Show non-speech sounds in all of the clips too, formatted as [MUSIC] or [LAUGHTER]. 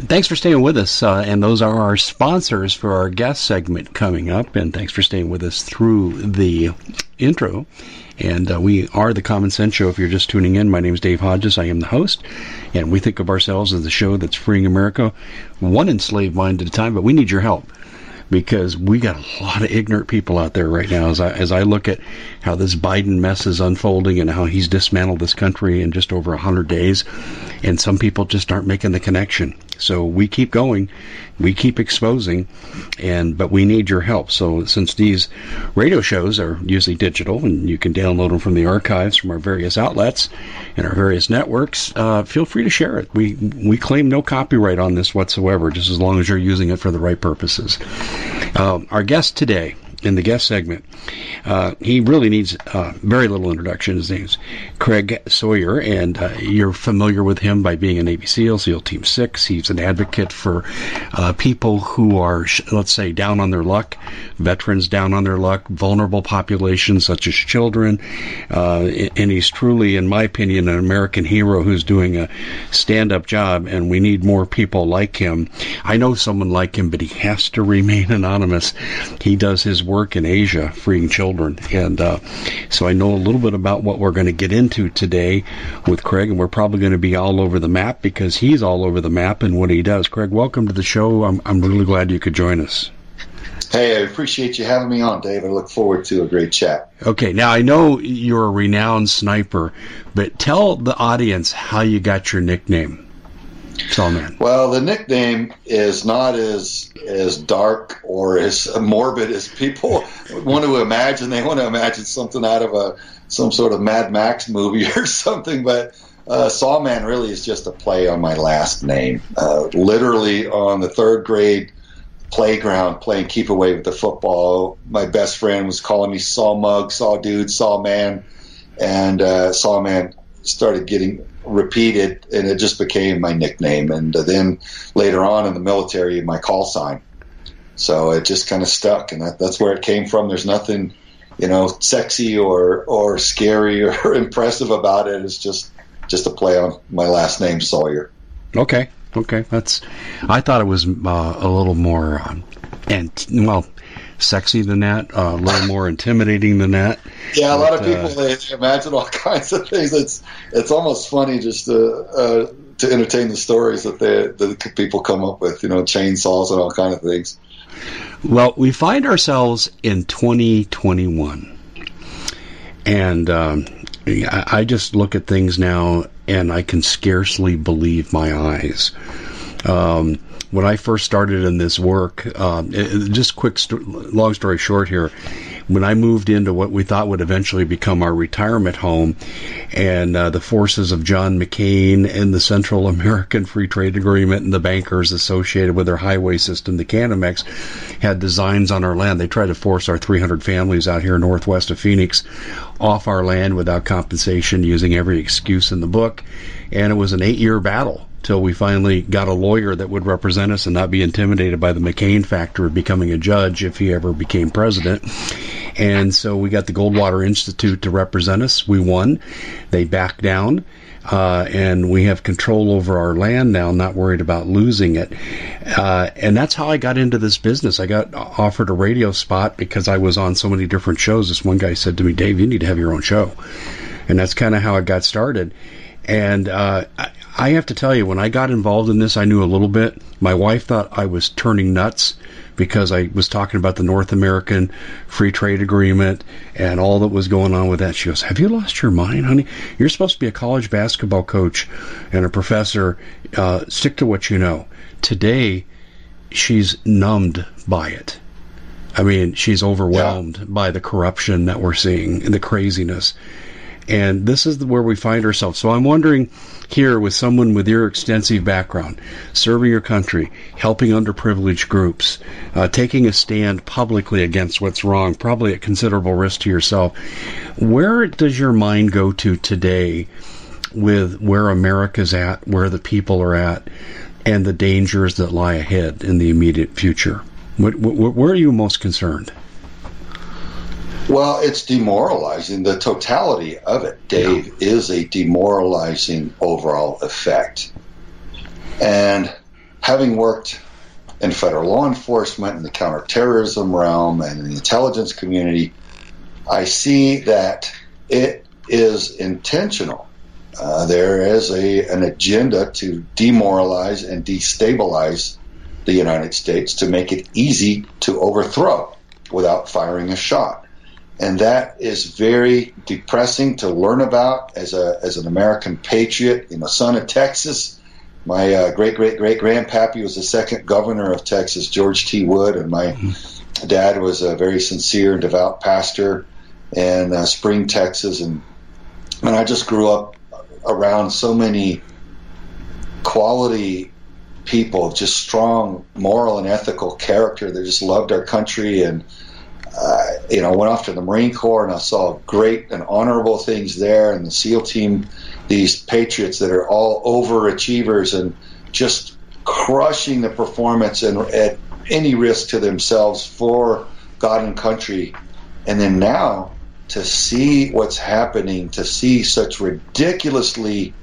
Thanks for staying with us. Uh, and those are our sponsors for our guest segment coming up. And thanks for staying with us through the intro. And uh, we are the Common Sense Show. If you're just tuning in, my name is Dave Hodges. I am the host. And we think of ourselves as the show that's freeing America one enslaved mind at a time. But we need your help because we got a lot of ignorant people out there right now. As I, as I look at how this Biden mess is unfolding and how he's dismantled this country in just over 100 days, and some people just aren't making the connection. So we keep going, we keep exposing, and but we need your help. So since these radio shows are usually digital and you can download them from the archives from our various outlets and our various networks, uh, feel free to share it. We we claim no copyright on this whatsoever, just as long as you're using it for the right purposes. Uh, our guest today in the guest segment. Uh, he really needs uh, very little introduction. His name's Craig Sawyer, and uh, you're familiar with him by being a Navy SEAL, SEAL Team 6. He's an advocate for uh, people who are, let's say, down on their luck, veterans down on their luck, vulnerable populations such as children. Uh, and he's truly, in my opinion, an American hero who's doing a stand up job, and we need more people like him. I know someone like him, but he has to remain [LAUGHS] anonymous. He does his work in Asia freeing children. And uh, so I know a little bit about what we're going to get into today with Craig, and we're probably going to be all over the map because he's all over the map in what he does. Craig, welcome to the show. I'm, I'm really glad you could join us. Hey, I appreciate you having me on, Dave. I look forward to a great chat. Okay, now I know you're a renowned sniper, but tell the audience how you got your nickname. Sawman. Well, the nickname is not as as dark or as morbid as people [LAUGHS] want to imagine. They want to imagine something out of a some sort of Mad Max movie [LAUGHS] or something, but uh, Sawman really is just a play on my last name. Uh, literally on the third grade playground playing keep away with the football, my best friend was calling me Saw Mug, Saw Dude, Saw Man, and uh, Sawman started getting repeated, and it just became my nickname. And uh, then later on in the military, my call sign. So it just kind of stuck, and that, that's where it came from. There's nothing, you know, sexy or or scary [LAUGHS] or impressive about it. It's just just a play on my last name, Sawyer. Okay, okay, that's. I thought it was uh, a little more, uh, and well, sexy than that, uh, a little more intimidating than that. Yeah, a lot of people uh, they imagine all [LAUGHS] kinds of things. It's it's almost funny just to uh, to entertain the stories that they that people come up with. You know, chainsaws and all kind of things. Well, we find ourselves in 2021, and um, I just look at things now and I can scarcely believe my eyes. Um, when I first started in this work, um, just quick, st- long story short here, when I moved into what we thought would eventually become our retirement home, and uh, the forces of John McCain and the Central [LAUGHS] American Free Trade Agreement and the bankers associated with their highway system, the Canamex, had designs on our land. They tried to force our 300 families out here northwest of Phoenix off our land without compensation, using every excuse in the book. And it was an eight year battle till we finally got a lawyer that would represent us and not be intimidated by the McCain factor of becoming a judge if he ever became president. And so we got the Goldwater Institute to represent us. We won. They backed down. Uh, and we have control over our land now, not worried about losing it. Uh, and that's how I got into this business. I got offered a radio spot because I was on so many different shows. This one guy said to me, Dave, you need to have your own show. And that's kind of how I got started. And uh, I have to tell you, when I got involved in this, I knew a little bit. My wife thought I was turning nuts because I was talking about the North American Free Trade Agreement and all that was going on with that. She goes, Have you lost your mind, honey? You're supposed to be a college basketball coach and a professor. Uh, stick to what you know. Today, she's numbed by it. I mean, she's overwhelmed yeah. by the corruption that we're seeing and the craziness. And this is where we find ourselves. So I'm wondering here with someone with your extensive background, serving your country, helping underprivileged groups, uh, taking a stand publicly against what's wrong, probably at considerable risk to yourself. Where does your mind go to today with where America's at, where the people are at, and the dangers that lie ahead in the immediate future? What, what, where are you most concerned? Well, it's demoralizing. The totality of it, Dave, yeah. is a demoralizing overall effect. And having worked in federal law enforcement, in the counterterrorism realm, and in the intelligence community, I see that it is intentional. Uh, there is a, an agenda to demoralize and destabilize the United States to make it easy to overthrow without firing a shot and that is very depressing to learn about as a as an American patriot, you know, son of Texas. My uh, great great great grandpappy was the second governor of Texas, George T. Wood, and my mm-hmm. dad was a very sincere and devout pastor in uh, Spring, Texas, and and I just grew up around so many quality people, just strong moral and ethical character that just loved our country and uh, you know, went off to the Marine Corps and I saw great and honorable things there. And the SEAL team, these patriots that are all overachievers and just crushing the performance and at any risk to themselves for God and country. And then now to see what's happening, to see such ridiculously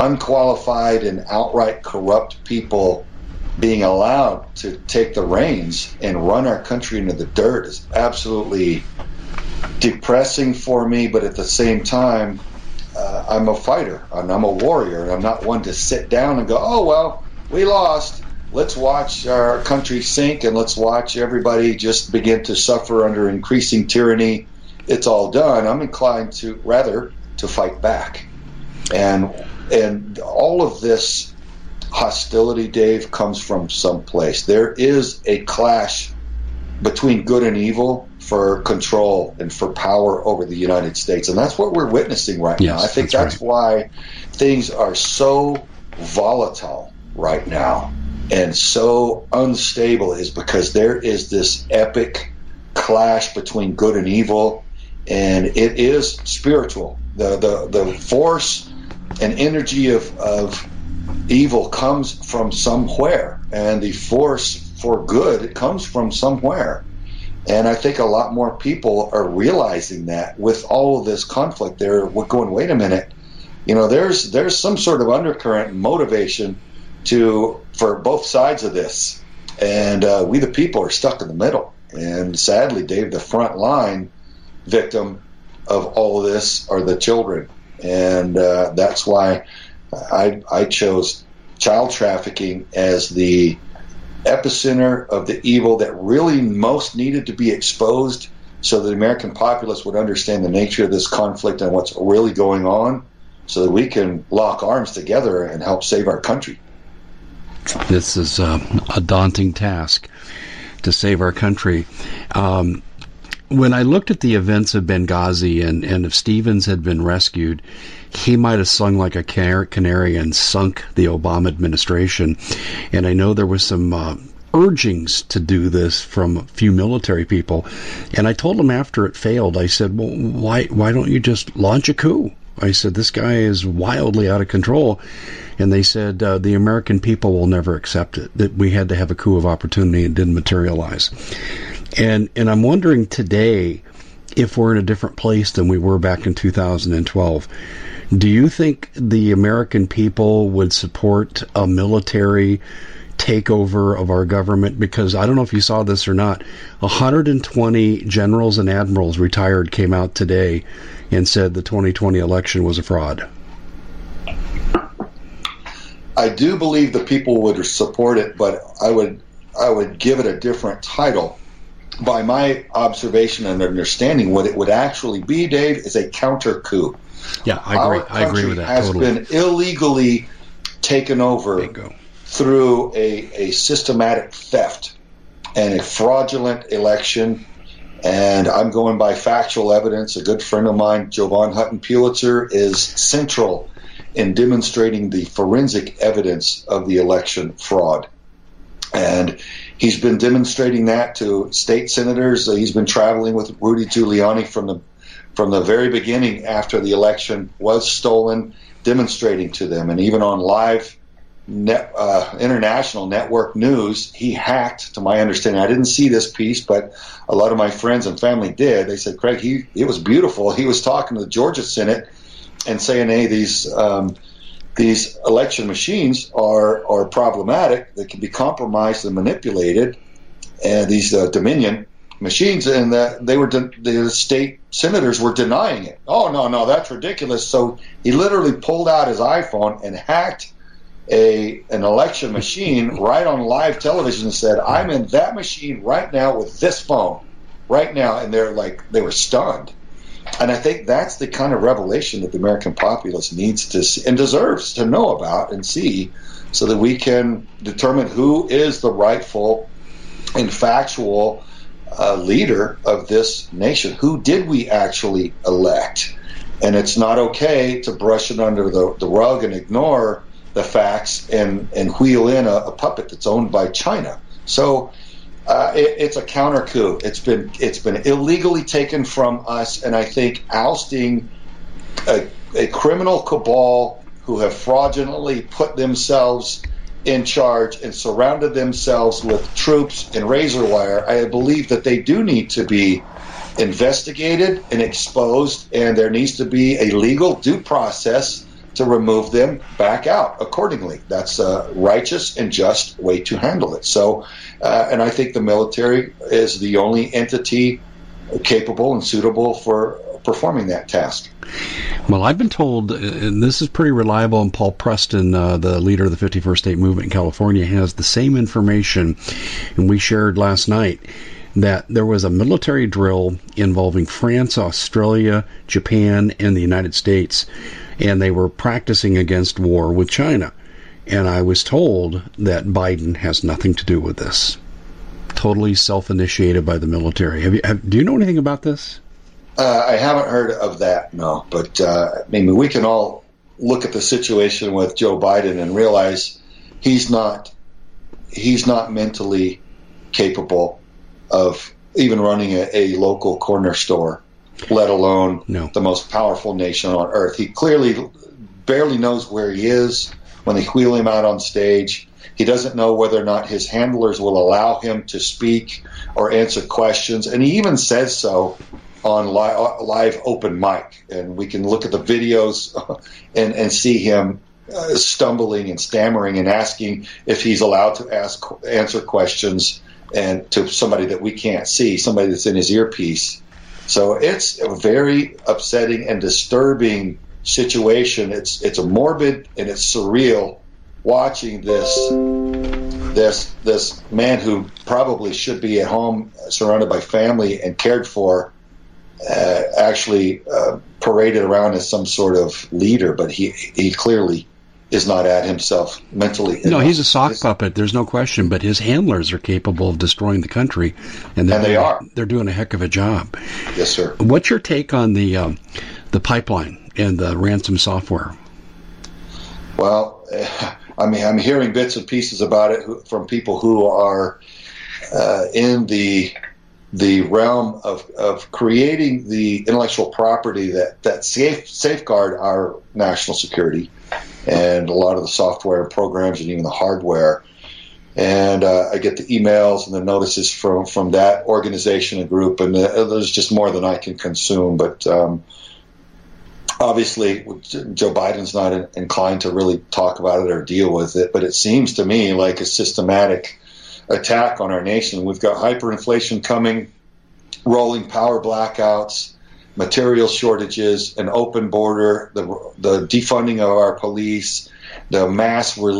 unqualified and outright corrupt people being allowed to take the reins and run our country into the dirt is absolutely depressing for me, but at the same time, uh, I'm a fighter and I'm a warrior, and I'm not one to sit down and go, oh, well, we lost. Let's watch our country sink and let's watch everybody just begin to suffer under increasing tyranny. It's all done. I'm inclined to rather to fight back. And and all of this hostility, Dave, comes from someplace. There is a clash between good and evil for control and for power over the United States. And that's what we're witnessing right yes, now. I think that's, that's right. why things are so volatile right now and so unstable is because there is this epic clash between good and evil and it is spiritual. The the, the force and energy of, of evil comes from somewhere, and the force for good it comes from somewhere. And I think a lot more people are realizing that with all of this conflict, they're going, wait a minute, you know, there's there's some sort of undercurrent motivation to for both sides of this, and uh, we the people are stuck in the middle. And sadly, Dave, the front line victim of all of this are the children, and uh, that's why I, I chose child trafficking as the epicenter of the evil that really most needed to be exposed so the American populace would understand the nature of this conflict and what's really going on so that we can lock arms together and help save our country. This is uh, a daunting task to save our country. Um, when I looked at the events of Benghazi and, and if Stevens had been rescued, he might have sung like a canary and sunk the Obama administration. And I know there was some uh, urgings to do this from a few military people. And I told him after it failed, I said, well, why, why don't you just launch a coup? I said, this guy is wildly out of control. And they said, uh, the American people will never accept it, that we had to have a coup of opportunity and didn't materialize. And, and I'm wondering today if we're in a different place than we were back in 2012. Do you think the American people would support a military takeover of our government because I don't know if you saw this or not. 120 generals and admirals retired came out today and said the 2020 election was a fraud. I do believe the people would support it, but I would I would give it a different title. By my observation and understanding, what it would actually be, Dave, is a counter coup. Yeah, I agree. I agree with that. Has totally. been illegally taken over Bingo through a, a systematic theft and a fraudulent election. And I'm going by factual evidence. A good friend of mine, Jovan Hutton Pulitzer, is central in demonstrating the forensic evidence of the election fraud. And he's been demonstrating that to state senators. He's been traveling with Rudy Giuliani from the from the very beginning after the election was stolen, demonstrating to them, and even on live net, uh, international network news, he hacked, to my understanding. I didn't see this piece, but a lot of my friends and family did. They said, Craig, he it was beautiful. He was talking to the Georgia Senate and saying, hey, these um, these election machines are are problematic. They can be compromised and manipulated, and these uh, Dominion machines, and the, they were de- the state senators were denying it. Oh no, no, that's ridiculous. So he literally pulled out his iPhone and hacked a an election machine [LAUGHS] right on live television and said, "I'm in that machine right now with this phone, right now," and they're like they were stunned. And I think that's the kind of revelation that the American populace needs to see and deserves to know about and see, so that we can determine who is the rightful and factual uh, leader of this nation. Who did we actually elect? And it's not okay to brush it under the, the rug and ignore the facts and and wheel in a, a puppet that's owned by China. So uh, it, it's a counter coup. It's been it's been illegally taken from us, and I think ousting a, a criminal cabal who have fraudulently put themselves in charge and surrounded themselves with troops and razor wire. I believe that they do need to be investigated and exposed, and there needs to be a legal due process to remove them back out accordingly. That's a righteous and just way to handle it. So, uh, and I think the military is the only entity capable and suitable for performing that task. Well, I've been told, uh, and this is pretty reliable, and Paul Preston, uh, the leader of the 51st State Movement in California, has the same information, and we shared last night that there was a military drill involving France, Australia, Japan, and the United States and they were practicing against war with China. And I was told that Biden has nothing to do with this. Totally self-initiated by the military. Have you? Have, do you know anything about this? Uh, I haven't heard of that. No, but uh, I mean, we can all look at the situation with Joe Biden and realize he's not he's not mentally capable of even running a, a local corner store let alone no. the most powerful nation on earth. He clearly barely knows where he is when they wheel him out on stage. He doesn't know whether or not his handlers will allow him to speak or answer questions, and he even says so on live, live open mic. And we can look at the videos [LAUGHS] and, and see him uh, stumbling and stammering and asking if he's allowed to ask answer questions and to somebody that we can't see, somebody that's in his earpiece. So it's a very upsetting and disturbing situation. It's it's a morbid and it's surreal watching this this this man who probably should be at home, surrounded by family and cared for, uh, actually uh, paraded around as some sort of leader, but he he clearly is not at himself mentally. No, he's a sock puppet. There's no question. But his handlers are capable of destroying the country, and, and they are. They're doing a heck of a job. Yes, sir. What's your take on the um, the pipeline and the ransom software? Well, [LAUGHS] I mean, I'm hearing bits and pieces about it from people who are uh, in the the realm of, of creating the intellectual property that, that safe, safeguard our national security and a lot of the software programs and even the hardware. And uh, I get the emails and the notices from, from that organization and group, and uh, there's just more than I can consume. But um, obviously, Joe Biden's not inclined to really talk about it or deal with it. But it seems to me like a systematic attack on our nation. We've got hyperinflation coming, rolling power blackouts, material shortages, an open border, the, the defunding of our police, the mass release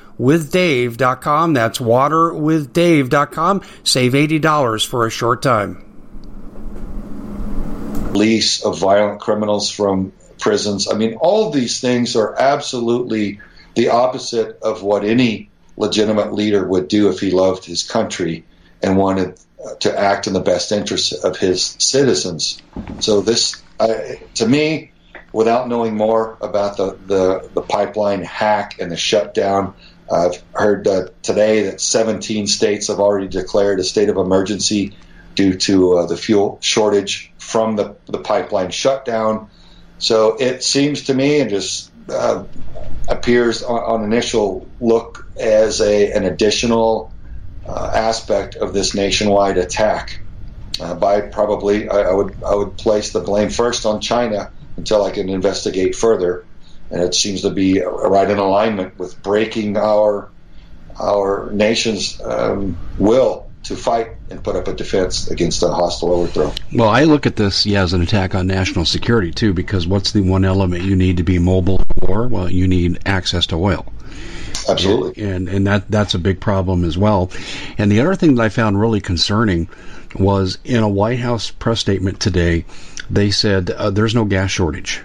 waterwithdave.com. That's waterwithdave.com. Save $80 for a short time. Release of violent criminals from prisons. I mean, all these things are absolutely the opposite of what any legitimate leader would do if he loved his country and wanted to act in the best interest of his citizens. So this, to me, without knowing more about the, the, the pipeline hack and the shutdown, I've heard today that 17 states have already declared a state of emergency due to uh, the fuel shortage from the, the pipeline shutdown. So it seems to me, and just uh, appears on, on, initial look as a, an additional uh, aspect of this nationwide attack. Uh, by probably, I, I, would I would place the blame first on China until I can investigate further and it seems to be right in alignment with breaking our our nation's um, will to fight and put up a defense against a hostile overthrow. Well, I look at this yeah, as an attack on national security too, because what's the one element you need to be mobile in war? Well, you need access to oil. Absolutely. And, and, and that that's a big problem as well. And the other thing that I found really concerning was in a White House press statement today, they said uh, there's no gas shortage.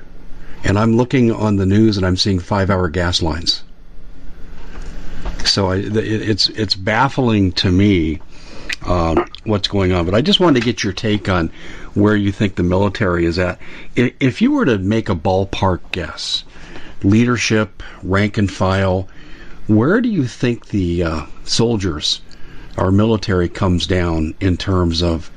And I'm looking on the news and I'm seeing five hour gas lines. So I, it's it's baffling to me uh, what's going on. But I just wanted to get your take on where you think the military is at. If you were to make a ballpark guess, leadership, rank and file, where do you think the uh, soldiers, our military, comes down in terms of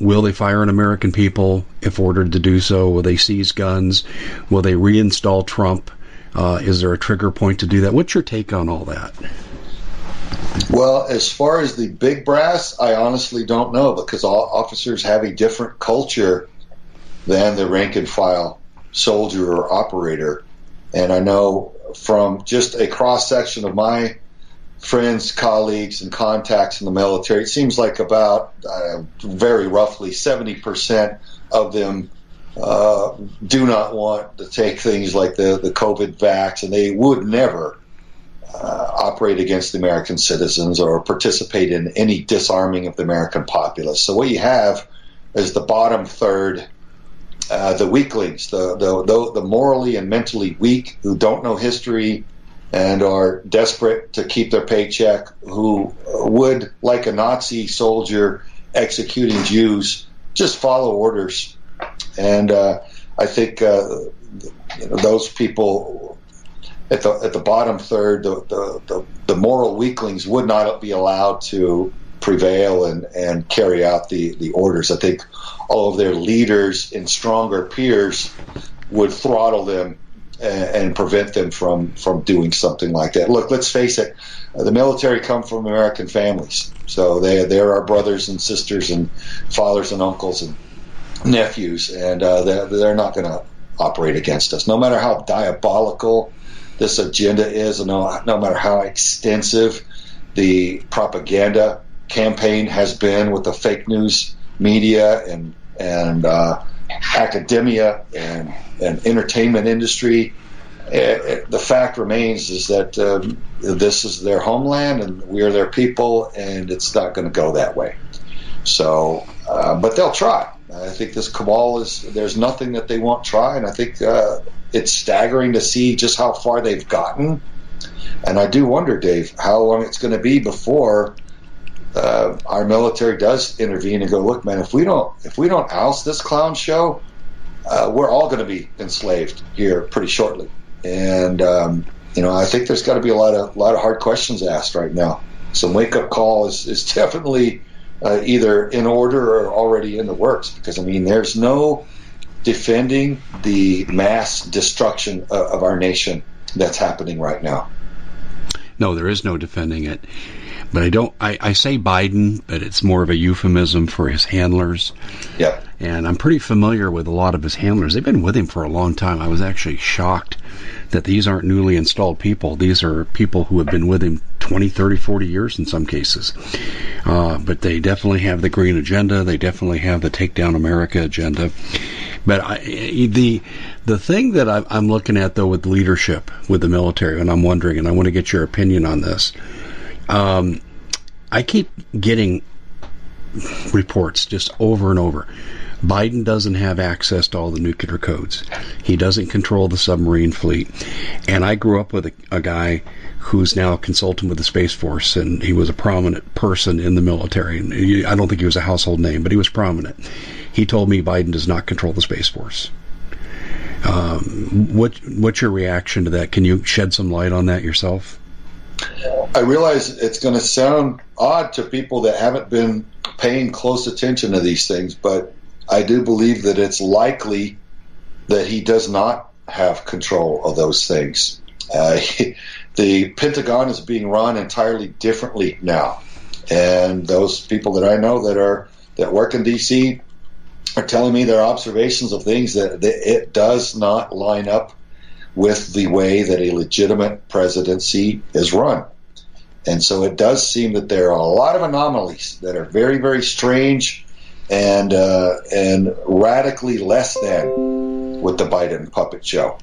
will they fire on American people if ordered to do so? Will they seize guns? Will they reinstall Trump? Uh, is there a trigger point to do that? What's your take on all that? Well, as far as the big brass, I honestly don't know because all officers have a different culture than the rank and file soldier or operator. And I know from just a cross section of my friends, colleagues, and contacts in the military, it seems like about uh, very roughly 70% of them uh, do not want to take things like the, the COVID vax, and they would never uh, operate against the American citizens or participate in any disarming of the American populace. So what you have is the bottom third, uh, the weaklings, the, the, the the morally and mentally weak who don't know history and are desperate to keep their paycheck, who would, like a Nazi soldier executing Jews, just follow orders. And uh, I think uh, those people at the at the bottom third, the, the, the, the, moral weaklings would not be allowed to prevail and, and carry out the, the orders. I think all of their leaders and stronger peers would throttle them and, prevent them from, from doing something like that. Look, let's face it, the military come from American families. So they, they're our brothers and sisters and fathers and uncles and nephews, and uh, they're, they're not going to operate against us. No matter how diabolical this agenda is, and no, no matter how extensive the propaganda campaign has been with the fake news media and and uh, academia and, and entertainment industry, it, eh, eh, the fact remains is that um, this is their homeland and we are their people, and it's not going to go that way. So, uh, but they'll try. I think this cabal is there's nothing that they won't try, and I think uh, it's staggering to see just how far they've gotten. And I do wonder, Dave, how long it's going to be before uh, our military does intervene and go, look, man, if we don't if we don't oust this clown show, uh, we're all going to be enslaved here pretty shortly. And um, you know, I think there's got to be a lot of lot of hard questions asked right now. Some wake up call is is [LAUGHS] definitely uh, either in order or already in the works because I mean, there's no defending the mass destruction of, of our nation that's happening right now. No, there is no defending it. But I don't. I, I say Biden, but it's more of a euphemism for his handlers. Yeah. And I'm pretty familiar with a lot of his handlers. They've been with him for a long time. I was actually shocked that these aren't newly installed people. These are people who have been with him 20, 30, 40 years in some cases. Uh, but they definitely have the green agenda. They definitely have the take down America agenda. But I, the the thing that I, I'm looking at though with leadership with the military, and I'm wondering, and I want to get your opinion on this. Um, I keep getting reports just over and over. Biden doesn't have access to all the nuclear codes. He doesn't control the submarine fleet. And I grew up with a, a guy who's now a consultant with the Space Force, and he was a prominent person in the military. I don't think he was a household name, but he was prominent. He told me Biden does not control the Space Force. Um, what what's your reaction to that? Can you shed some light on that yourself? I realize it's going to sound odd to people that haven't been paying close attention to these things, but I do believe that it's likely that he does not have control of those things. Uh, [LAUGHS] the Pentagon is being run entirely differently now, and those people that I know that are that work in D.C are telling me their observations of things that, that it does not line up with the way that a legitimate presidency is run. And so it does seem that there are a lot of anomalies that are very, very strange and uh, and radically less than with the Biden puppet show.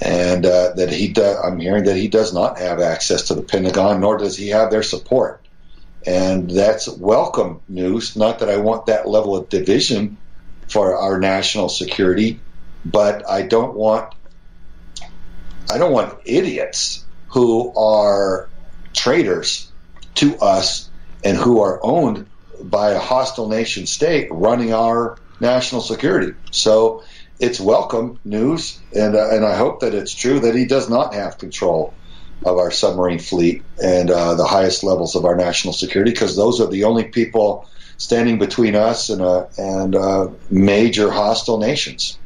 and uh, that he do, I'm hearing that he does not have access to the Pentagon, nor does he have their support. And that's welcome news. Not that I want that level of division for our national security, but I don't want I don't want idiots who are traitors to us and who are owned by a hostile nation state running our national security. So it's welcome news, and uh, and I hope that it's true that he does not have control of our submarine fleet and uh, the highest levels of our national security, because those are the only people standing between us and uh, and uh, major hostile nations.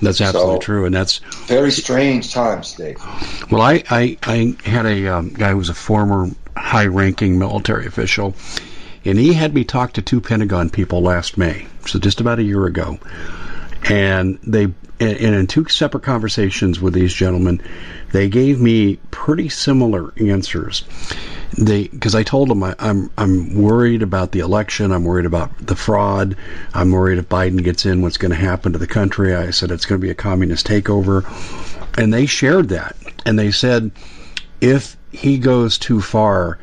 That's absolutely so, true, and that's very strange times, Dave. Well, I I, I had a um, guy who was a former high-ranking military official, and he had me talk to two Pentagon people last May, so just about a year ago, and they and in two separate conversations with these gentlemen, they gave me pretty similar answers. They because I told them I, I'm I'm worried about the election. I'm worried about the fraud. I'm worried if Biden gets in, what's going to happen to the country. I said it's going to be a communist takeover, and they shared that. And they said if he goes too far,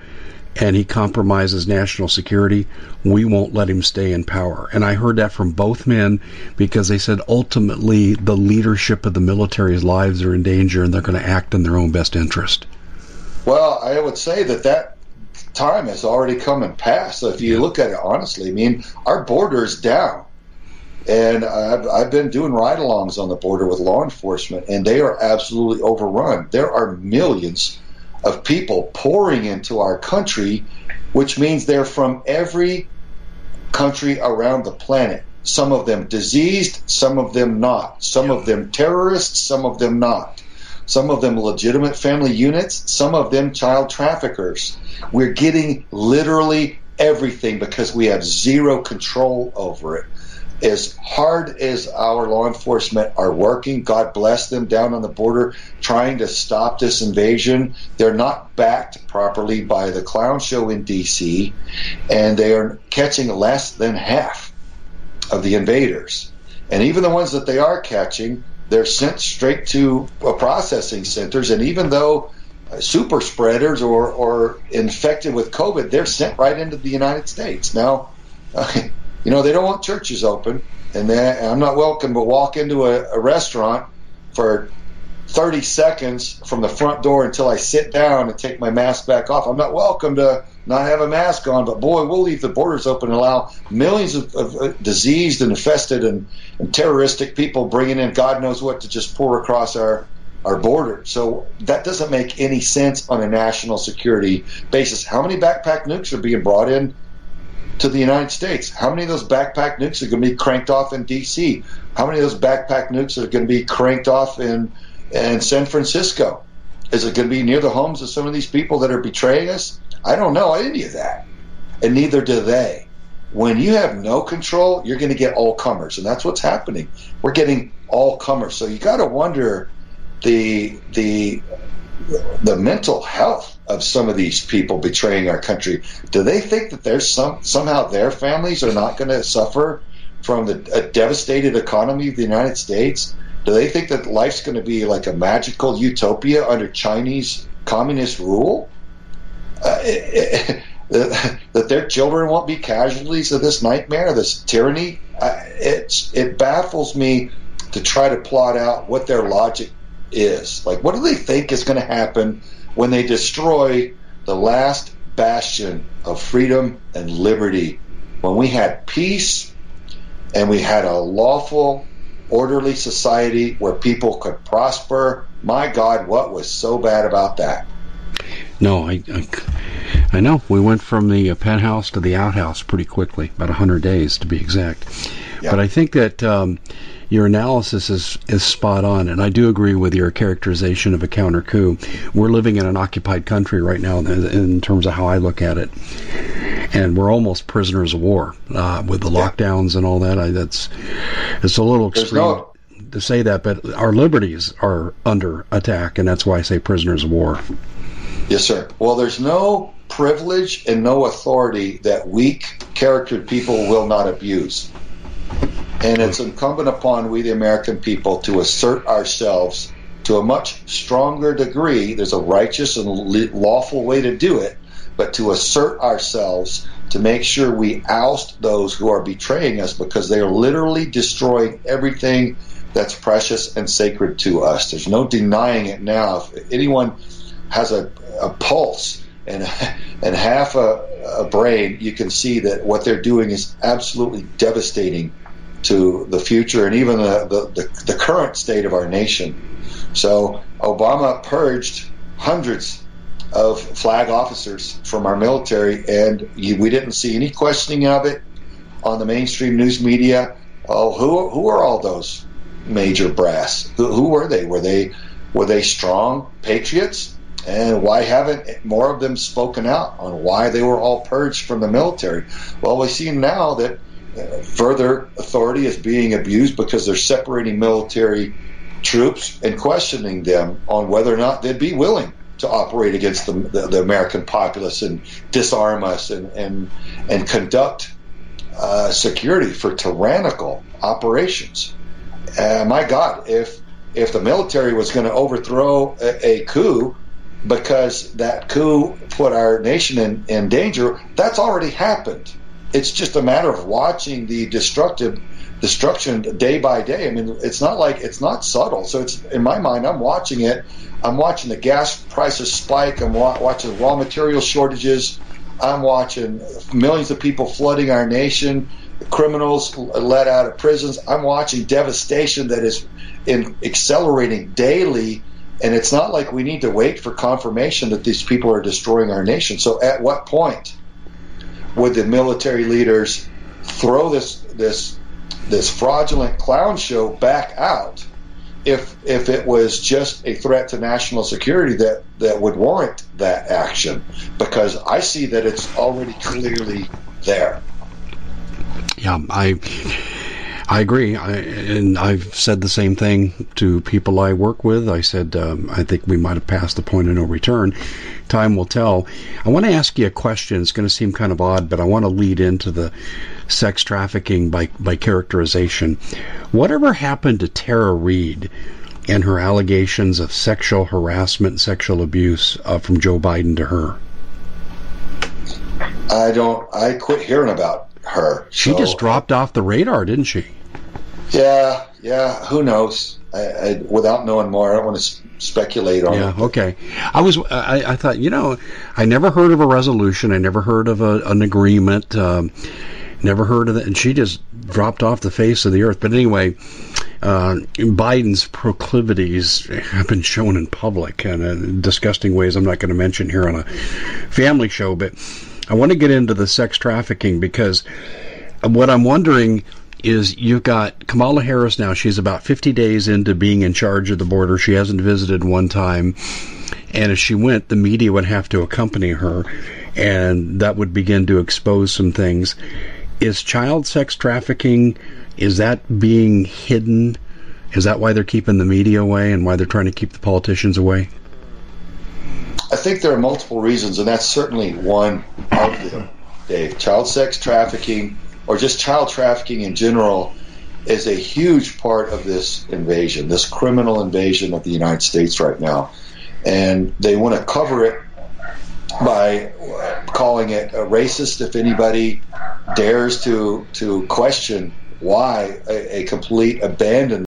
and he compromises national security, we won't let him stay in power. And I heard that from both men because they said ultimately the leadership of the military's lives are in danger and they're going to act in their own best interest. Well, I would say that that time has already come and passed. So if you look at it honestly, I mean, our border is down. And I've, I've been doing ride alongs on the border with law enforcement, and they are absolutely overrun. There are millions of people pouring into our country, which means they're from every country around the planet. Some of them diseased, some of them not. Some of them terrorists, some of them not. Some of them legitimate family units, some of them child traffickers. We're getting literally everything because we have zero control over it as hard as our law enforcement are working, God bless them down on the border trying to stop this invasion, they're not backed properly by the clown show in D.C., and they are catching less than half of the invaders. And even the ones that they are catching, they're sent straight to uh, processing centers, and even though uh, super spreaders or, or infected with COVID, they're sent right into the United States. Now, [LAUGHS] uh, you know, they don't want churches open, and they, I'm not welcome to walk into a, a restaurant for 30 seconds from the front door until I sit down and take my mask back off. I'm not welcome to not have a mask on, but boy, we'll leave the borders open and allow millions of, of uh, diseased and infested and, and, terroristic people bringing in God knows what to just pour across our our border. So that doesn't make any sense on a national security basis. How many backpack nukes are being brought in to the United States. How many of those backpack nukes are going to be cranked off in D.C.? How many of those backpack nukes are going to be cranked off in, in San Francisco? Is it going to be near the homes of some of these people that are betraying us? I don't know any of that. And neither do they. When you have no control, you're going to get all comers. And that's what's happening. We're getting all comers. So you got to wonder the, the, the mental health of some of these people betraying our country. Do they think that there's some somehow their families are not going to suffer from the devastated economy of the United States? Do they think that life's going to be like a magical utopia under Chinese communist rule? Uh, [LAUGHS] it, it, that their children won't be casualties of this nightmare, this tyranny. Uh, it's it baffles me to try to plot out what their logic is. Like, what do they think is going to happen when they destroy the last bastion of freedom and liberty, when we had peace and we had a lawful, orderly society where people could prosper. My God, what was so bad about that? No, I, I, I know. We went from the penthouse to the outhouse pretty quickly, about 100 days to be exact. But I think that um, your analysis is, is spot on, and I do agree with your characterization of a counter coup. We're living in an occupied country right now, in, in terms of how I look at it, and we're almost prisoners of war uh, with the lockdowns and all that. I, that's it's a little extreme. No, to say that, but our liberties are under attack, and that's why I say prisoners of war. Yes, sir. Well, there's no privilege and no authority that weak charactered people will not abuse. And it's incumbent upon we, the American people, to assert ourselves to a much stronger degree. There's a righteous and lawful way to do it, but to assert ourselves to make sure we oust those who are betraying us because they are literally destroying everything that's precious and sacred to us. There's no denying it now. If anyone has a, a pulse and and half a, a brain, you can see that what they're doing is absolutely devastating to the future and even the, the, the, the current state of our nation. So Obama purged hundreds of flag officers from our military, and we didn't see any questioning of it on the mainstream news media. Oh, who who are all those major brass? Who, who were they? Were they were they strong patriots? And why haven't more of them spoken out on why they were all purged from the military? Well, we see now that further authority is being abused because they're separating military troops and questioning them on whether or not they'd be willing to operate against the, the, the American populace and disarm us and and and conduct uh, security for tyrannical operations. Uh, my God, if if the military was going to overthrow a, a, coup because that coup put our nation in, in danger, that's already happened. It's just a matter of watching the destructive destruction day by day. I mean, it's not like it's not subtle. So it's in my mind, I'm watching it. I'm watching the gas prices spike. I'm wa- watching raw material shortages. I'm watching millions of people flooding our nation, criminals let out of prisons. I'm watching devastation that is in accelerating daily. And it's not like we need to wait for confirmation that these people are destroying our nation. So, at what point would the military leaders throw this this this fraudulent clown show back out if if it was just a threat to national security that that would warrant that action because I see that it's already clearly there. Yeah, I I agree, I, and I've said the same thing to people I work with. I said um, I think we might have passed the point of no return. Time will tell. I want to ask you a question. It's going to seem kind of odd, but I want to lead into the sex trafficking by by characterization. Whatever happened to Tara Reade? and her allegations of sexual harassment, sexual abuse uh, from Joe Biden to her? I don't. I quit hearing about her. She so. just dropped off the radar, didn't she? Yeah, yeah. Who knows? I, I, without knowing more, I don't want to speculate on. Yeah, it. okay. I was. I, I, thought. You know, I never heard of a resolution. I never heard of a, an agreement. Um, never heard of it, and she just dropped off the face of the earth. But anyway, uh, Biden's proclivities have been shown in public in uh, disgusting ways. I'm not going to mention here on a family show, but I want to get into the sex trafficking because what I'm wondering is you've got Kamala Harris now. She's about 50 days into being in charge of the border. She hasn't visited one time. And if she went, the media would have to accompany her, and that would begin to expose some things. Is child sex trafficking is that being hidden? Is that why they're keeping the media away and why they're trying to keep the politicians away? I think there are multiple reasons, and that's certainly one of them, Dave. Child sex trafficking, or just child trafficking in general, is a huge part of this invasion, this criminal invasion of the United States right now. And they want to cover it by calling it a racist if anybody dares to to question why a, a complete abandonment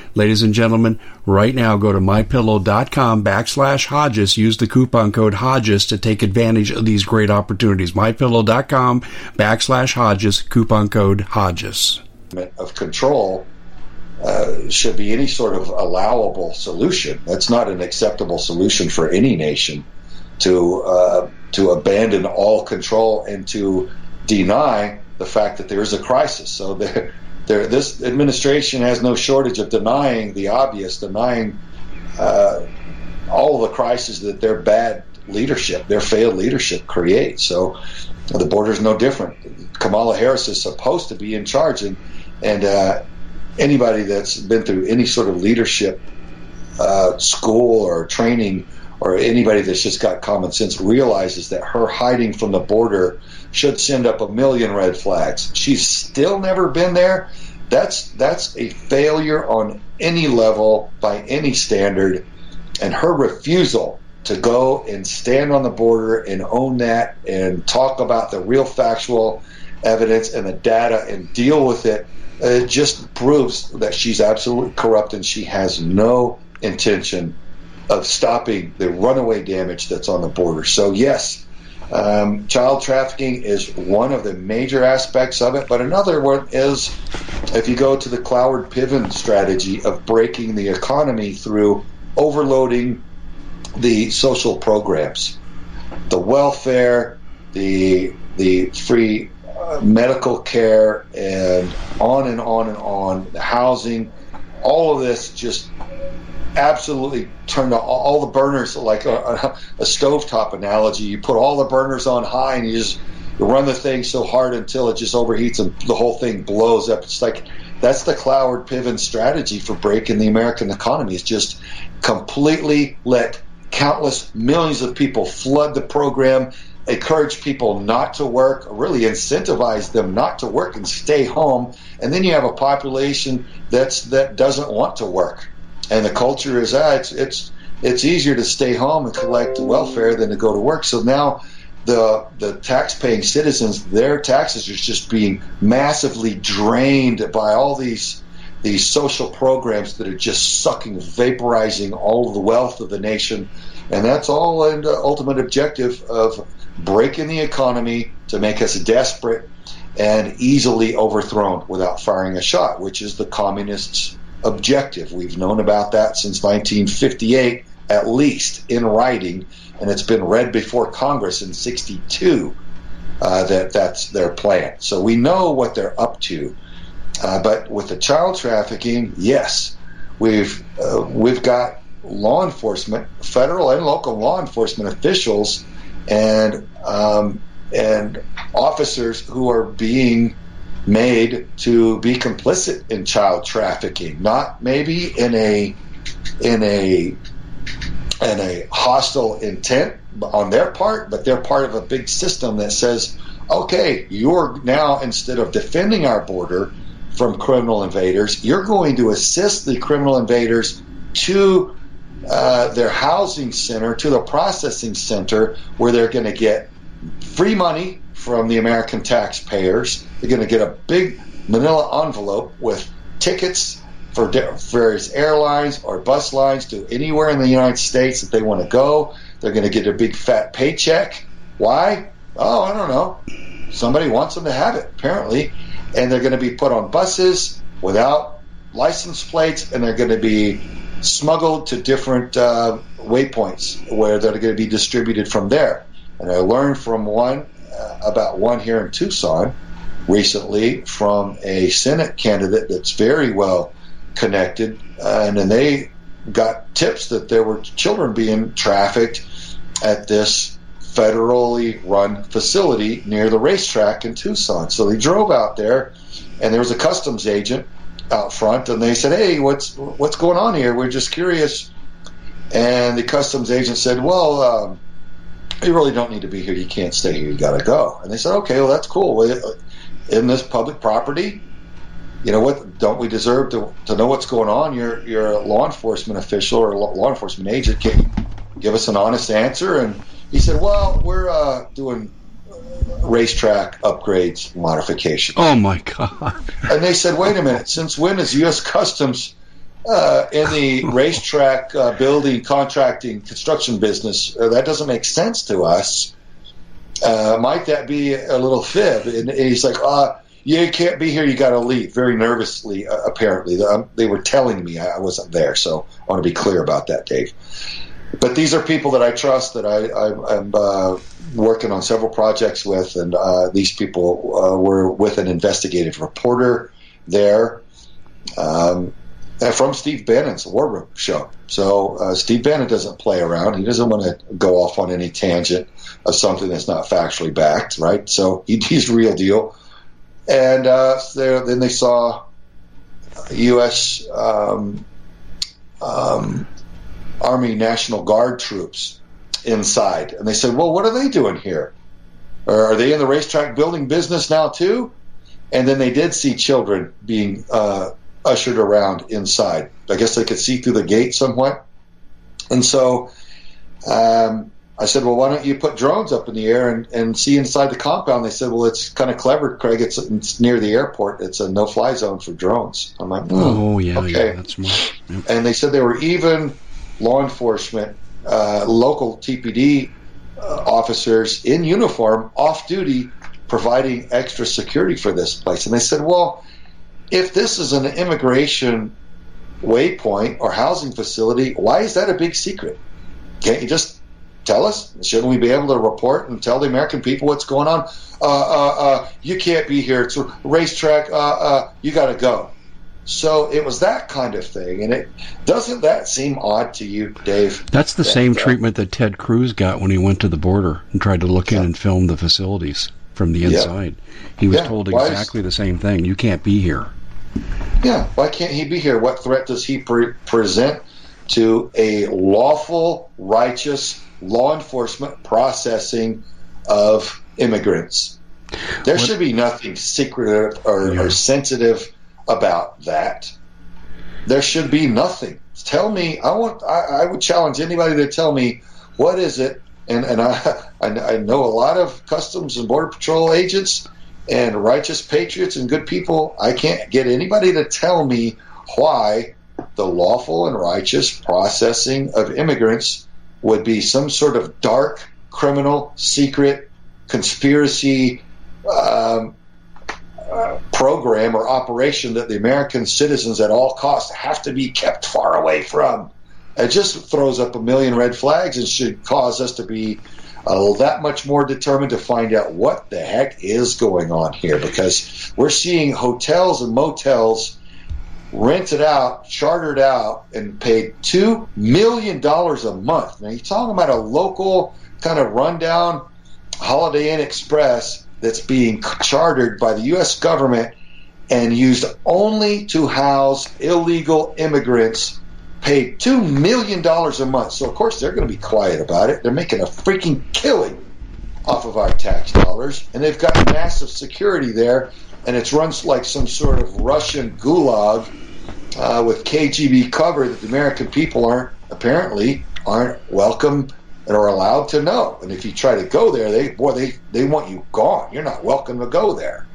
Ladies and gentlemen, right now go to mypillow.com backslash Hodges. Use the coupon code Hodges to take advantage of these great opportunities. Mypillow.com backslash Hodges, coupon code Hodges. Of control uh, should be any sort of allowable solution. That's not an acceptable solution for any nation to uh, to abandon all control and to deny the fact that there is a crisis. So there, there, this administration has no shortage of denying the obvious, denying uh, all the crises that their bad leadership, their failed leadership creates. So the border is no different. Kamala Harris is supposed to be in charge, and And uh, anybody that's been through any sort of leadership uh, school or training, or anybody that's just got common sense realizes that her hiding from the border should send up a million red flags. She's still never been there. That's that's a failure on any level by any standard, and her refusal to go and stand on the border and own that and talk about the real factual evidence and the data and deal with it, it just proves that she's absolutely corrupt and she has no intention of stopping the runaway damage that's on the border. So, yes, um, child trafficking is one of the major aspects of it, but another one is if you go to the Cloward Piven strategy of breaking the economy through overloading the social programs, the welfare, the the free uh, medical care, and on and on and on, the housing, all of this just absolutely turned all the burners like a, a, stovetop analogy. You put all the burners on high and you just run the thing so hard until it just overheats and the whole thing blows up. It's like that's the Cloward Piven strategy for breaking the American economy. Is just completely let countless millions of people flood the program, encourage people not to work, really incentivize them not to work and stay home, and then you have a population that's that doesn't want to work and the culture is ah, it's it's it's easier to stay home and collect welfare than to go to work. So now the the tax-paying citizens, their taxes are just being massively drained by all these these social programs that are just sucking, vaporizing all of the wealth of the nation, and that's all an ultimate objective of breaking the economy to make us desperate and easily overthrown without firing a shot, which is the communists' objective. We've known about that since 1958, at least in writing, and it's been read before Congress in 62 uh, that that's their plan. So we know what they're up to. Uh, but with the child trafficking, yes, we've uh, we've got law enforcement, federal and local law enforcement officials, and um, and officers who are being made to be complicit in child trafficking, not maybe in a in a in a hostile intent on their part, but they're part of a big system that says, okay, you're now instead of defending our border from criminal invaders, you're going to assist the criminal invaders to uh, their housing center, to the processing center, where they're going to get free money from the American taxpayers. They're going to get a big manila envelope with tickets for various airlines or bus lines to anywhere in the United States that they want to go. They're going to get a big fat paycheck. Why? Oh, I don't know. Somebody wants them to have it, apparently. And they're going to be put on buses without license plates, and they're going to be smuggled to different uh, waypoints where they're going to be distributed from there. And I learned from one about one here in Tucson recently from a Senate candidate that's very well connected, uh, and then they got tips that there were children being trafficked at this federally run facility near the racetrack in Tucson. So they drove out there, and there was a customs agent out front, and they said, "Hey, what's what's going on here? We're just curious." And the customs agent said, "Well." Um, you really don't need to be here. You can't stay here. You got to go. And they said, okay, well, that's cool. In this public property, you know what? Don't we deserve to, to know what's going on? You're you're a law enforcement official or a law enforcement agent. Can you give us an honest answer? And he said, well, we're uh, doing racetrack upgrades modifications. Oh my god! And they said, wait a minute. Since when is U.S. Customs uh, in the [LAUGHS] racetrack uh, building, contracting, construction business, uh, that doesn't make sense to us. Uh, might that be a little fib? And, and he's like, uh, you can't be here. You got to leave. Very nervously, uh, apparently. Um, they were telling me I wasn't there, so I want to be clear about that, Dave. But these are people that I trust that I, am uh, working on several projects with, and uh, these people uh, were with an investigative reporter there. Um, from Steve Bannon's War Room show. So uh, Steve Bannon doesn't play around. He doesn't want to go off on any tangent of something that's not factually backed, right? So he, [LAUGHS] he's real deal. And uh, then they saw U.S. Um, um, Army National Guard troops inside, and they said, "Well, what are they doing here? Or are they in the racetrack building business now too?" And then they did see children being uh, ushered around inside. I guess they could see through the gate somewhat, and so um, I said, well, why don't you put drones up in the air and, and see inside the compound? They said, well, it's kind of clever, Craig. It's, it's near the airport. It's a no-fly zone for drones. I'm like, oh yeah, okay. yeah, that's smart. Yep. And they said there were even law enforcement, uh, local TPD uh, officers in uniform, off duty, providing extra security for this place. And they said, well, if this is an immigration waypoint or housing facility, why is that a big secret? Can't you just tell us? Shouldn't we be able to report and tell the American people what's going on? Uh, uh, uh, you can't be here. It's a racetrack. Uh, uh, you got to go. So it was that kind of thing, and it doesn't that seem odd to you, Dave? That's the that, same uh, treatment that Ted Cruz got when he went to the border and tried to look yeah. in and film the facilities from the inside. Yeah. He was yeah. told exactly is, the same thing. You can't be here. Yeah, why can't he be here? What threat does he pre- present to a lawful, righteous law enforcement processing of immigrants. There what? should be nothing secretive or, yeah. or, sensitive about that. There should be nothing. Tell me. I want. I, I, would challenge anybody to tell me what is it. And and I [LAUGHS] I know a lot of customs and border patrol agents and righteous patriots and good people. I can't get anybody to tell me why the lawful and righteous processing of immigrants would be some sort of dark, criminal, secret conspiracy um, uh, program or operation that the American citizens at all costs have to be kept far away from. It just throws up a million red flags and should cause us to be uh, that much more determined to find out what the heck is going on here because we're seeing hotels and motels rented out, chartered out, and paid two million dollars a month. Now you're talking about a local kind of rundown Holiday Inn Express that's being chartered by the U.S. government and used only to house illegal immigrants. Paid two million dollars a month. So of course they're going to be quiet about it. They're making a freaking killing off of our tax dollars, and they've got massive security there, and it's runs like some sort of Russian gulag uh, with KGB cover that the American people aren't apparently aren't welcome or allowed to know. And if you try to go there, they boy they they want you gone. You're not welcome to go there.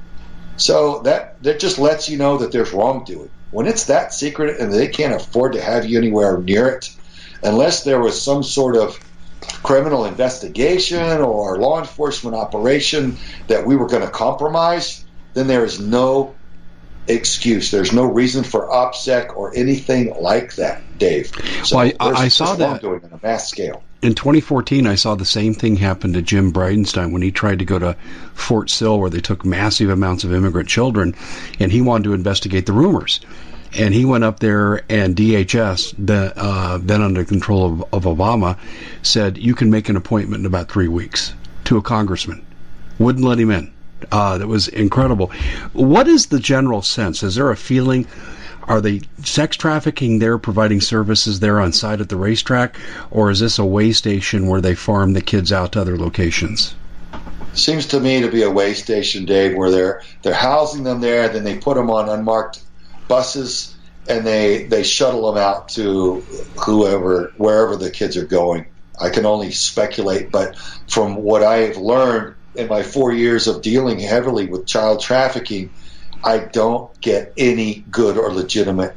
So that that just lets you know that there's wrongdoing. When it's that secret and they can't afford to have you anywhere near it, unless there was some sort of criminal investigation or law enforcement operation that we were going to compromise, then there is no excuse. There's no reason for OPSEC or anything like that, Dave. So well, I, I saw that doing on a mass scale. In 2014, I saw the same thing happen to Jim Bridenstine when he tried to go to Fort Sill, where they took massive amounts of immigrant children, and he wanted to investigate the rumors. And he went up there, and DHS, the, uh, then under control of, of Obama, said you can make an appointment in about three weeks to a congressman. Wouldn't let him in. Uh, that was incredible. What is the general sense? Is there a feeling? Are they sex trafficking there, providing services there on site at the racetrack, or is this a way station where they farm the kids out to other locations? Seems to me to be a way station, Dave, where they're they're housing them there, then they put them on unmarked buses, and they they shuttle them out to whoever wherever the kids are going. I can only speculate, but from what I've learned, in my four years of dealing heavily with child trafficking, I don't get any good or legitimate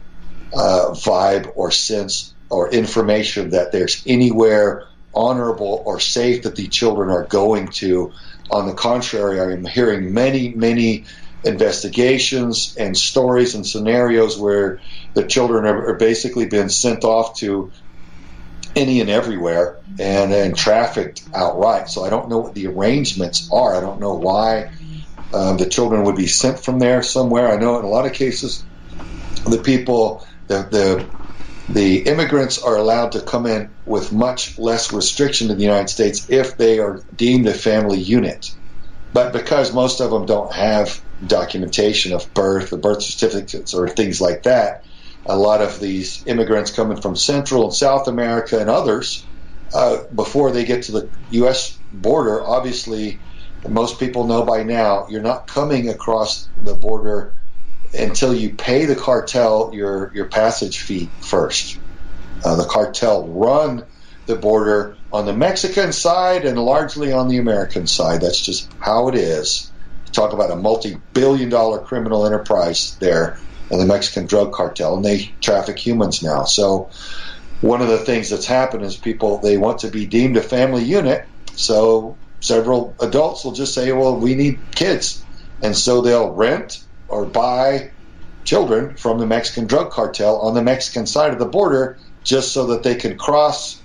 uh, vibe or sense or information that there's anywhere honorable or safe that the children are going to. On the contrary, I am hearing many, many investigations and stories and scenarios where the children are, basically being sent off to any and everywhere and, and trafficked outright. So I don't know what the arrangements are. I don't know why um, the children would be sent from there somewhere. I know in a lot of cases, the people, the, the the immigrants are allowed to come in with much less restriction in the United States if they are deemed a family unit. But because most of them don't have documentation of birth, or birth certificates, or things like that. A lot of these immigrants coming from Central and South America and others, uh, before they get to the U.S. border, obviously, most people know by now you're not coming across the border until you pay the cartel your your passage fee first. Uh, the cartel run the border on the Mexican side and largely on the American side. That's just how it is. talk about a multi-billion dollar criminal enterprise there in the Mexican drug cartel, and they traffic humans now. So one of the things that's happened is people they want to be deemed a family unit. So several adults will just say, "Well, we need kids," and so they'll rent or buy children from the Mexican drug cartel on the Mexican side of the border just so that they can cross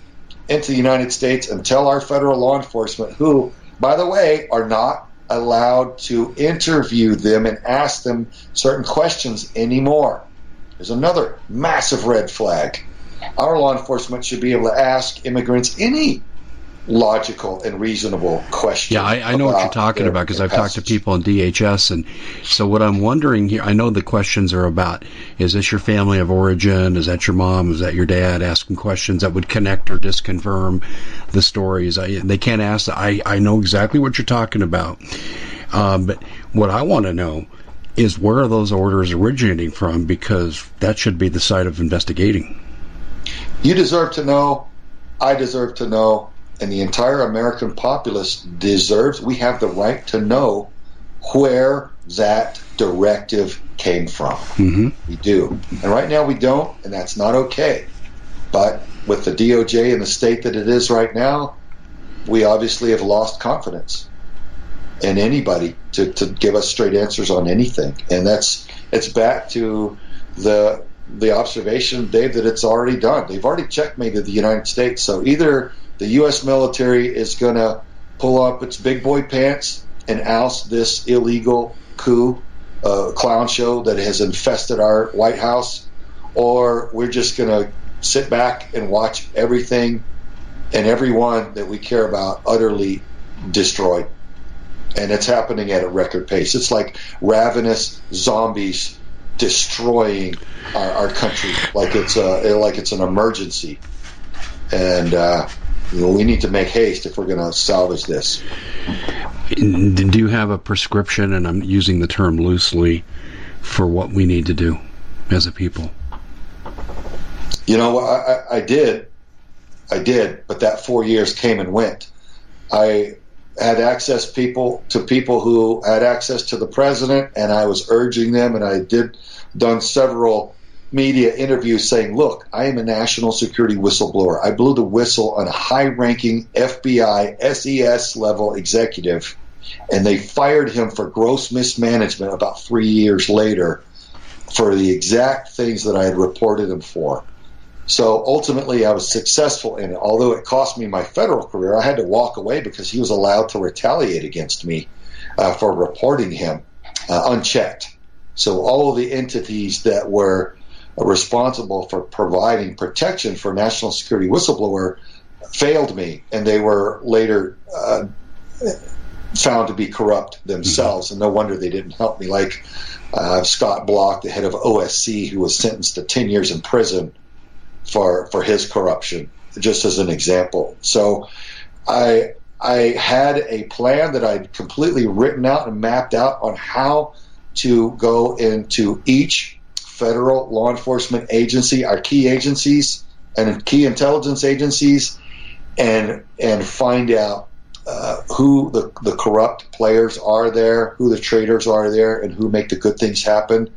into the United States and tell our federal law enforcement, who, by the way, are not allowed to interview them and ask them certain questions anymore. There's another massive red flag. Our law enforcement should be able to ask immigrants any logical and reasonable question. Yeah, I, I know what you're talking about because I've talked to people in DHS, and so what I'm wondering here, I know the questions are about: Is this your family of origin? Is that your mom? Is that your dad? Asking questions that would connect or disconfirm the stories. I, they can't ask. I I know exactly what you're talking about, um, but what I want to know is where are those orders originating from? Because that should be the site of investigating. You deserve to know. I deserve to know and the entire American populace deserves, we have the right to know where that directive came from. Mm-hmm. We do. And right now we don't, and that's not okay. But with the DOJ and the state that it is right now, we obviously have lost confidence in anybody to, to give us straight answers on anything. And that's it's back to the the observation, Dave, that it's already done. They've already checkmated the United States. So either the U.S. military is going to pull up its big boy pants and oust this illegal coup uh, clown show that has infested our White House, or we're just going to sit back and watch everything and everyone that we care about utterly destroyed. And it's happening at a record pace. It's like ravenous zombies destroying our, our country, like it's a like it's an emergency. And uh, you know, we need to make haste if we're going to salvage this. Do you have a prescription, and I'm using the term loosely, for what we need to do as a people? You know, I, I did. I did, but that four years came and went. I had access people to people who had access to the president, and I was urging them, and I did done several media interviews saying, look, I am a national security whistleblower. I blew the whistle on a high ranking FBI SES level executive, and they fired him for gross mismanagement about three years later for the exact things that I had reported him for. So ultimately, I was successful in it. Although it cost me my federal career, I had to walk away because he was allowed to retaliate against me uh, for reporting him uh, unchecked. So all of the entities that were responsible for providing protection for national security whistleblower failed me, and they were later uh, found to be corrupt themselves, mm-hmm. and no wonder they didn't help me. Like uh, Scott Bloch, the head of OSC, who was sentenced to ten years in prison for for his corruption, just as an example. So, I I had a plan that I'd completely written out and mapped out on how to go into each federal law enforcement agency, our key agencies and key intelligence agencies, and and find out uh, who the, the corrupt players are there, who the traitors are there, and who make the good things happen,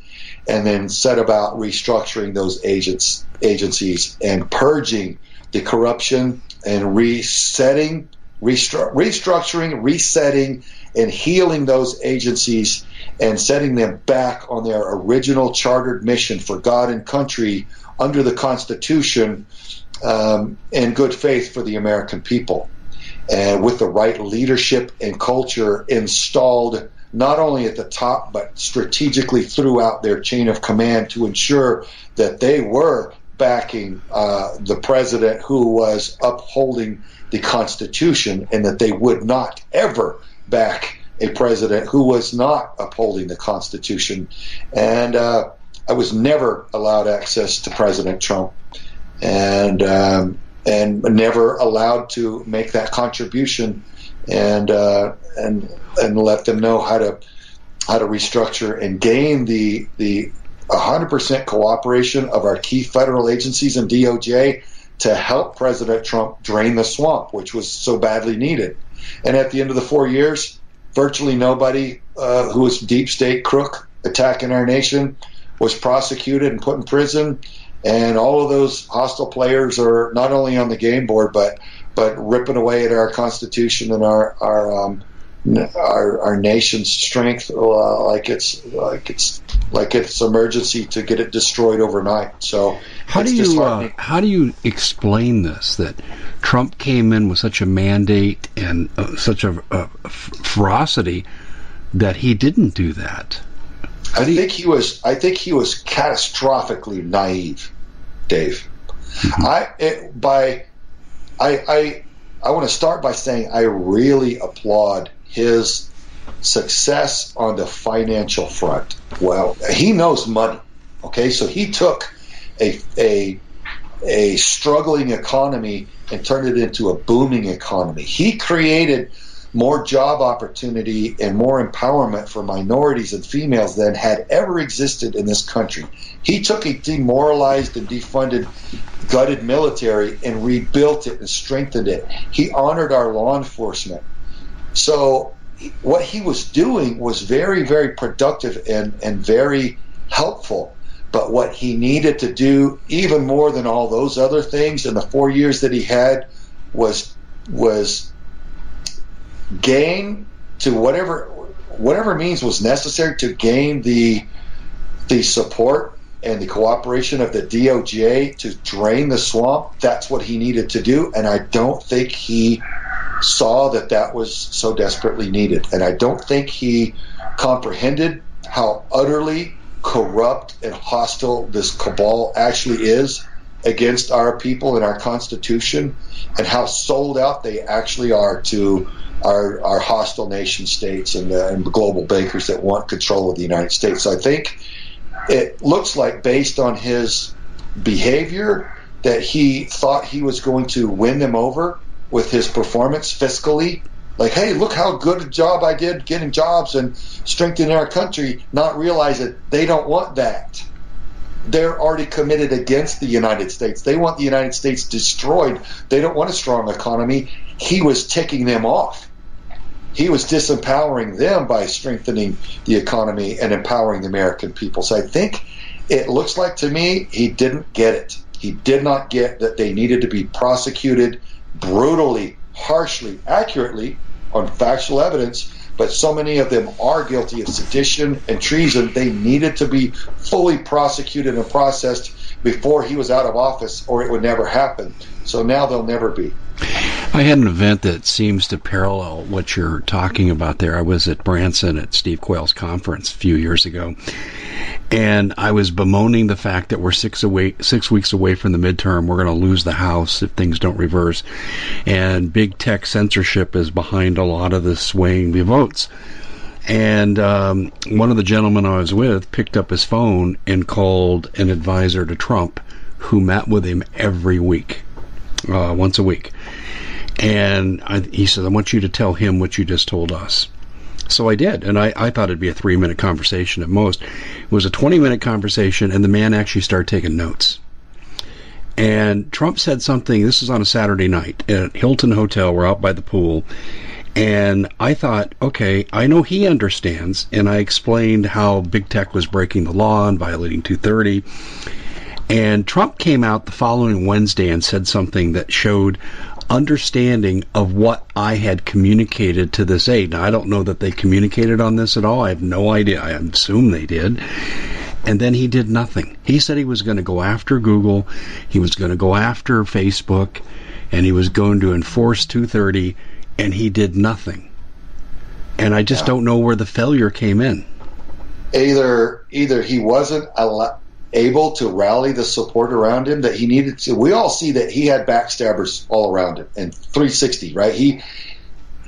and then set about restructuring those agents agencies and purging the corruption and resetting, restru- restructuring, resetting, and healing those agencies and setting them back on their original chartered mission for God and country under the Constitution um, in good faith for the American people. And with the right leadership and culture installed not only at the top, but strategically throughout their chain of command to ensure that they were backing uh, the president who was upholding the Constitution and that they would not ever back a president who was not upholding the Constitution, and uh, I was never allowed access to President Trump, and um, and never allowed to make that contribution, and uh, and and let them know how to how to restructure and gain the the 100% cooperation of our key federal agencies and DOJ to help President Trump drain the swamp, which was so badly needed. And at the end of the four years, virtually nobody uh, who was deep state crook attacking our nation was prosecuted and put in prison. And all of those hostile players are not only on the game board, but but ripping away at our constitution and our our um, our, our nation's strength uh, like it's like it's like it's emergency to get it destroyed overnight. So how do you uh, how do you explain this that Trump came in with such a mandate and uh, such a, a, ferocity that he didn't do that? I think he was I think he was catastrophically naive, Dave. Mm-hmm. I it, by I I I want to start by saying I really applaud his success on the financial front. Well, he knows money. Okay, so he took a a a struggling economy and turned it into a booming economy. He created more job opportunity and more empowerment for minorities and females than had ever existed in this country. He took a demoralized and defunded, gutted military and rebuilt it and strengthened it. He honored our law enforcement. So what he was doing was very, very productive and, and very helpful. But what he needed to do, even more than all those other things in the four years that he had, was was gain to whatever whatever means was necessary to gain the the support and the cooperation of the DOJ to drain the swamp. That's what he needed to do, and I don't think he saw that that was so desperately needed. And I don't think he comprehended how utterly corrupt and hostile this cabal actually is against our people and our Constitution, and how sold out they actually are to our, our hostile nation states and, uh, and global bankers that want control of the United States. So I think it looks like, based on his behavior, that he thought he was going to win them over with his performance fiscally. Like, hey, look how good a job I did getting jobs and strengthening our country, not realize that they don't want that. They're already committed against the United States. They want the United States destroyed. They don't want a strong economy. He was ticking them off. He was disempowering them by strengthening the economy and empowering the American people. So I think it looks like to me he didn't get it. He did not get that they needed to be prosecuted brutally, harshly, accurately on factual evidence, but so many of them are guilty of sedition and treason. They needed to be fully prosecuted and processed before he was out of office, or it would never happen. So now they'll never be. I had an event that seems to parallel what you're talking about there. I was at Branson at Steve Quayle's conference a few years ago, and I was bemoaning the fact that we're six away, six weeks away from the midterm. We're going to lose the House if things don't reverse, and big tech censorship is behind a lot of the swaying the votes. And um, one of the gentlemen I was with picked up his phone and called an advisor to Trump, who met with him every week, uh, once a week. And I, he said, "I want you to tell him what you just told us." So I did, and I, I thought it'd be a three minute conversation at most. It was a 20 minute conversation, and the man actually started taking notes. And Trump said something, this is on a Saturday night at Hilton Hotel, we're out by the pool. And I thought, okay, I know he understands. And I explained how big tech was breaking the law and violating 230. And Trump came out the following Wednesday and said something that showed understanding of what I had communicated to this aide. Now, I don't know that they communicated on this at all. I have no idea. I assume they did. And then he did nothing. He said he was going to go after Google, he was going to go after Facebook, and he was going to enforce 230, and he did nothing. And I just yeah. don't know where the failure came in. Either either he wasn't al- able to rally the support around him that he needed to. We all see that he had backstabbers all around him and 360, right? He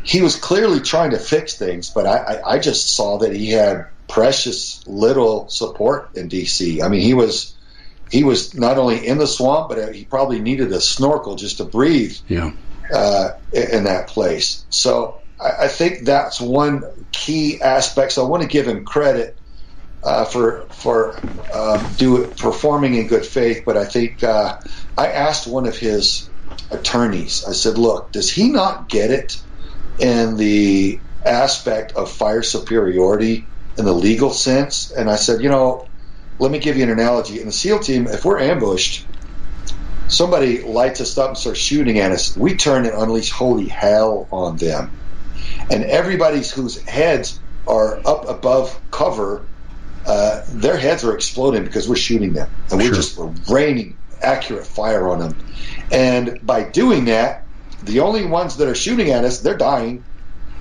he was clearly trying to fix things, but I, I, I just saw that he had precious little support in D.C. I mean, he was he was not only in the swamp, but he probably needed a snorkel just to breathe. Yeah. Uh, in that place. So I, I think that's one key aspect. So I want to give him credit uh, for for uh, do performing in good faith. But I think uh, I asked one of his attorneys. I said, "Look, does he not get it in the aspect of fire superiority in the legal sense?" And I said, "You know, let me give you an analogy. In the SEAL team, if we're ambushed." Somebody lights us up and starts shooting at us. We turn and unleash holy hell on them and everybody whose heads are up above cover, uh, their heads are exploding because we're shooting them, and we're just we're raining accurate fire on them. And by doing that, the only ones that are shooting at us, they're dying,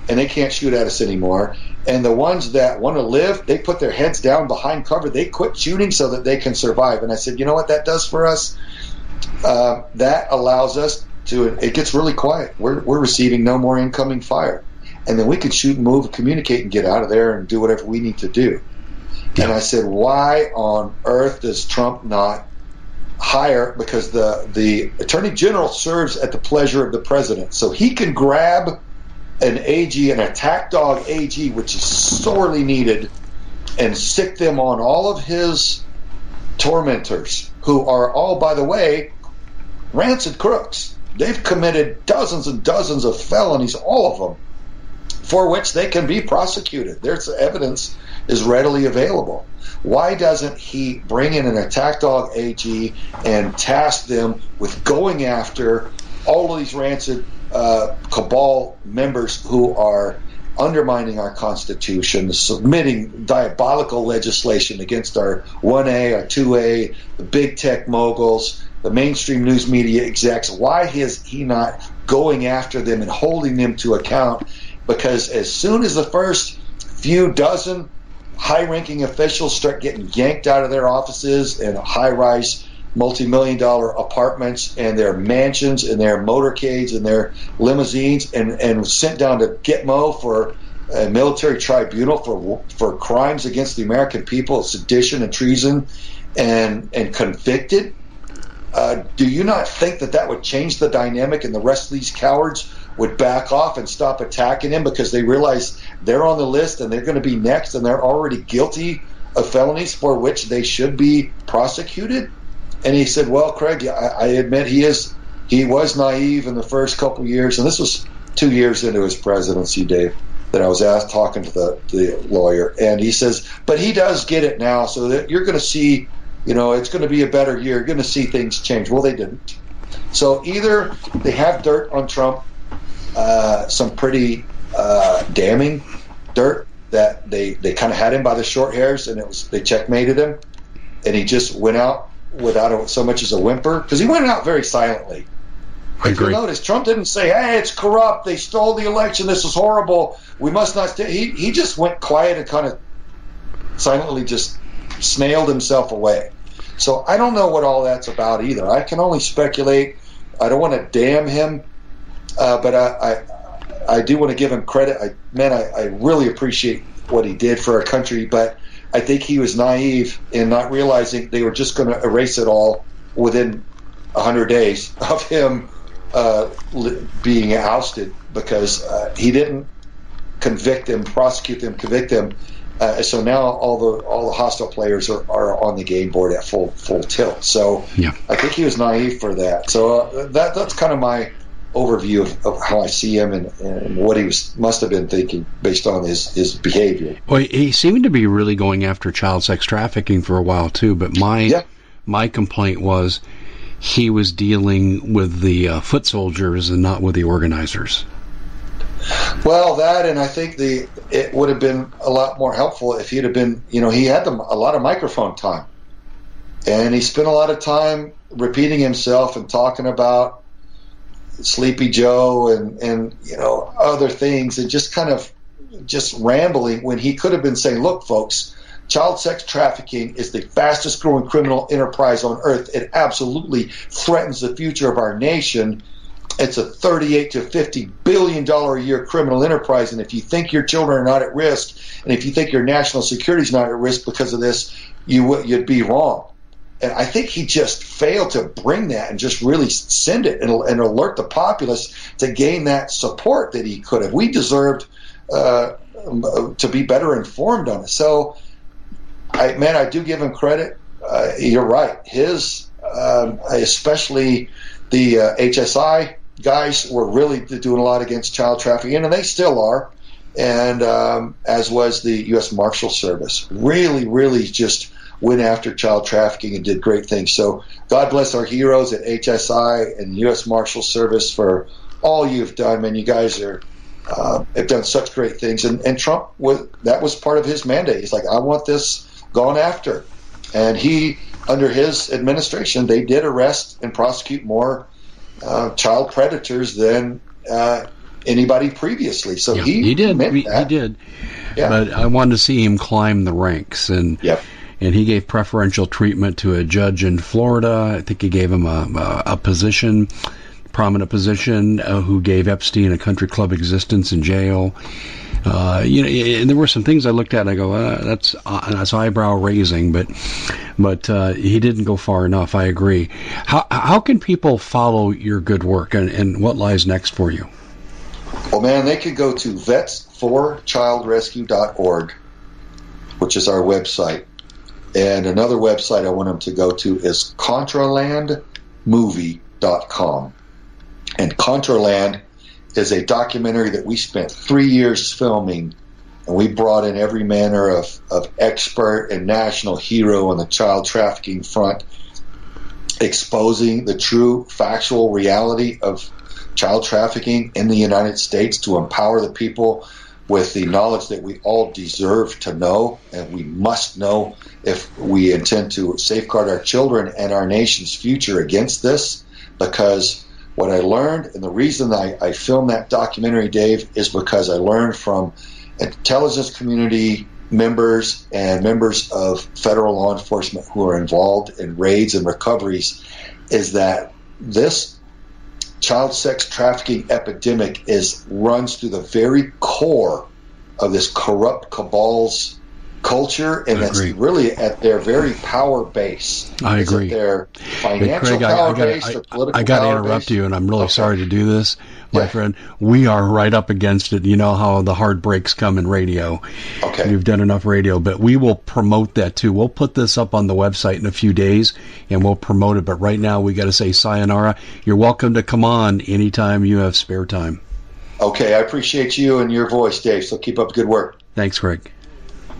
and they can't shoot at us anymore. And the ones that want to live, they put their heads down behind cover. They quit shooting so that they can survive. And I said, you know what that does for us? Uh, that allows us to. It gets really quiet. We're we're receiving no more incoming fire and then we can shoot and move, communicate, and get out of there and do whatever we need to do. And I said, why on earth does Trump not hire? Because the the attorney general serves at the pleasure of the president, so he can grab an AG, an attack dog AG, which is sorely needed, and sic them on all of his tormentors, who are all, by the way, rancid crooks. They've committed dozens and dozens of felonies, all of them for which they can be prosecuted. There's evidence is readily available. Why doesn't he bring in an attack dog AG and task them with going after all of these rancid uh, cabal members who are undermining our Constitution, submitting diabolical legislation against our 1A, our 2A, the big tech moguls, the mainstream news media execs? Why is he not going after them and holding them to account? because as soon as the first few dozen high ranking officials start getting yanked out of their offices and high rise multi million dollar apartments and their mansions and their motorcades and their limousines and, and sent down to Gitmo for a military tribunal for for crimes against the American people, sedition and treason, and and convicted. Uh, do you not think that that would change the dynamic and the rest of these cowards would back off and stop attacking him because they realize they're on the list and they're going to be next and they're already guilty of felonies for which they should be prosecuted? And he said, "Well, Craig, I, I admit he is he was naive in the first couple years, and this was two years into his presidency, Dave." That I was asked talking to the, the lawyer, and he says, "But he does get it now, so that you're going to see." You know, it's going to be a better year. You're going to see things change. Well, they didn't. So either they have dirt on Trump, uh, some pretty uh, damning dirt that they, they kind of had him by the short hairs, and it was they checkmated him, and he just went out without a, so much as a whimper because he went out very silently. I If you agree. notice, Trump didn't say, "Hey, it's corrupt. They stole the election. This is horrible. We must not." Stay. He he just went quiet and kind of silently just snailed himself away. So I don't know what all that's about either. I can only speculate. I don't want to damn him, uh, but I, I I do want to give him credit. I man, I, I really appreciate what he did for our country, but I think he was naive in not realizing they were just going to erase it all within hundred days [LAUGHS] of him uh, li- being ousted because uh, he didn't convict them, prosecute them, convict them. Uh, so now all the all the hostile players are, are on the game board at full full tilt. So Yeah. I think he was naive for that. So uh, that that's kind of my overview of, of how I see him and, and what he was must have been thinking based on his, his behavior. Well, he seemed to be really going after child sex trafficking for a while too. But my Yeah. my complaint was he was dealing with the uh, foot soldiers and not with the organizers. Well, that and I think the it would have been a lot more helpful if he'd have been, you know, he had them a lot of microphone time, and he spent a lot of time repeating himself and talking about Sleepy Joe and and you know other things and just kind of just rambling when he could have been saying, "Look, folks." Child sex trafficking is the fastest growing criminal enterprise on earth. It absolutely threatens the future of our nation it's a 38 to 50 billion dollar a year criminal enterprise and if you think your children are not at risk and if you think your national security is not at risk because of this you you'd be wrong and I think he just failed to bring that and just really send it and, and alert the populace to gain that support that he could have. We deserved uh, to be better informed on it. So, I, man, I do give him credit. Uh, you're right. His, um, especially the uh, HSI guys, were really doing a lot against child trafficking, and they still are. And um, as was the U.S. Marshal Service, really, really just went after child trafficking and did great things. So God bless our heroes at HSI and U.S. Marshal Service for all you've done, man. You guys are uh, have done such great things. And, and Trump was that was part of his mandate. He's like, I want this gone after, and he under his administration they did arrest and prosecute more uh, child predators than. Uh, anybody previously, so yeah, he he did he, he did. Yeah. But I wanted to see him climb the ranks, and yep and he gave preferential treatment to a judge in Florida. I think he gave him a, a, a position, prominent position, uh, who gave Epstein a country club existence in jail. Uh, you know, and there were some things I looked at. and I go, uh, that's uh, that's eyebrow raising, but but uh, he didn't go far enough. I agree. How how can people follow your good work, and, and what lies next for you? Well, man, they could go to vets4childrescue.org, which is our website. And another website I want them to go to is contralandmovie.com. And Contraland is a documentary that we spent three years filming, and we brought in every manner of, of expert and national hero on the child trafficking front, exposing the true factual reality of child trafficking in the United States to empower the people with the knowledge that we all deserve to know and we must know if we intend to safeguard our children and our nation's future against this. Because what I learned, and the reason I, I filmed that documentary, Dave, is because I learned from intelligence community members and members of federal law enforcement who are involved in raids and recoveries is that this child sex trafficking epidemic is runs through the very core of this corrupt cabal's culture, and that's really at their very power base. I agree. Their financial Craig, power I, I gotta, base, their political I, I got to interrupt base. you, and I'm really okay. sorry to do this, my yeah. friend. We are right up against it. You know how the hard breaks come in radio. Okay. You've done enough radio, but we will promote that too. We'll put this up on the website in a few days, and we'll promote it. But right now, we got to say sayonara. You're welcome to come on anytime you have spare time. Okay, I appreciate you and your voice, Dave. So keep up good work. Thanks, Craig.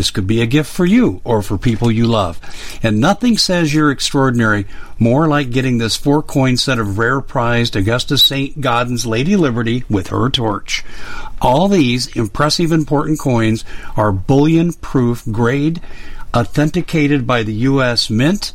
This could be a gift for you or for people you love. And nothing says you're extraordinary more like getting this four coin set of rare prized Augustus St. Gaudens Lady Liberty with her torch. All these impressive important coins are bullion proof grade, authenticated by the U.S. Mint,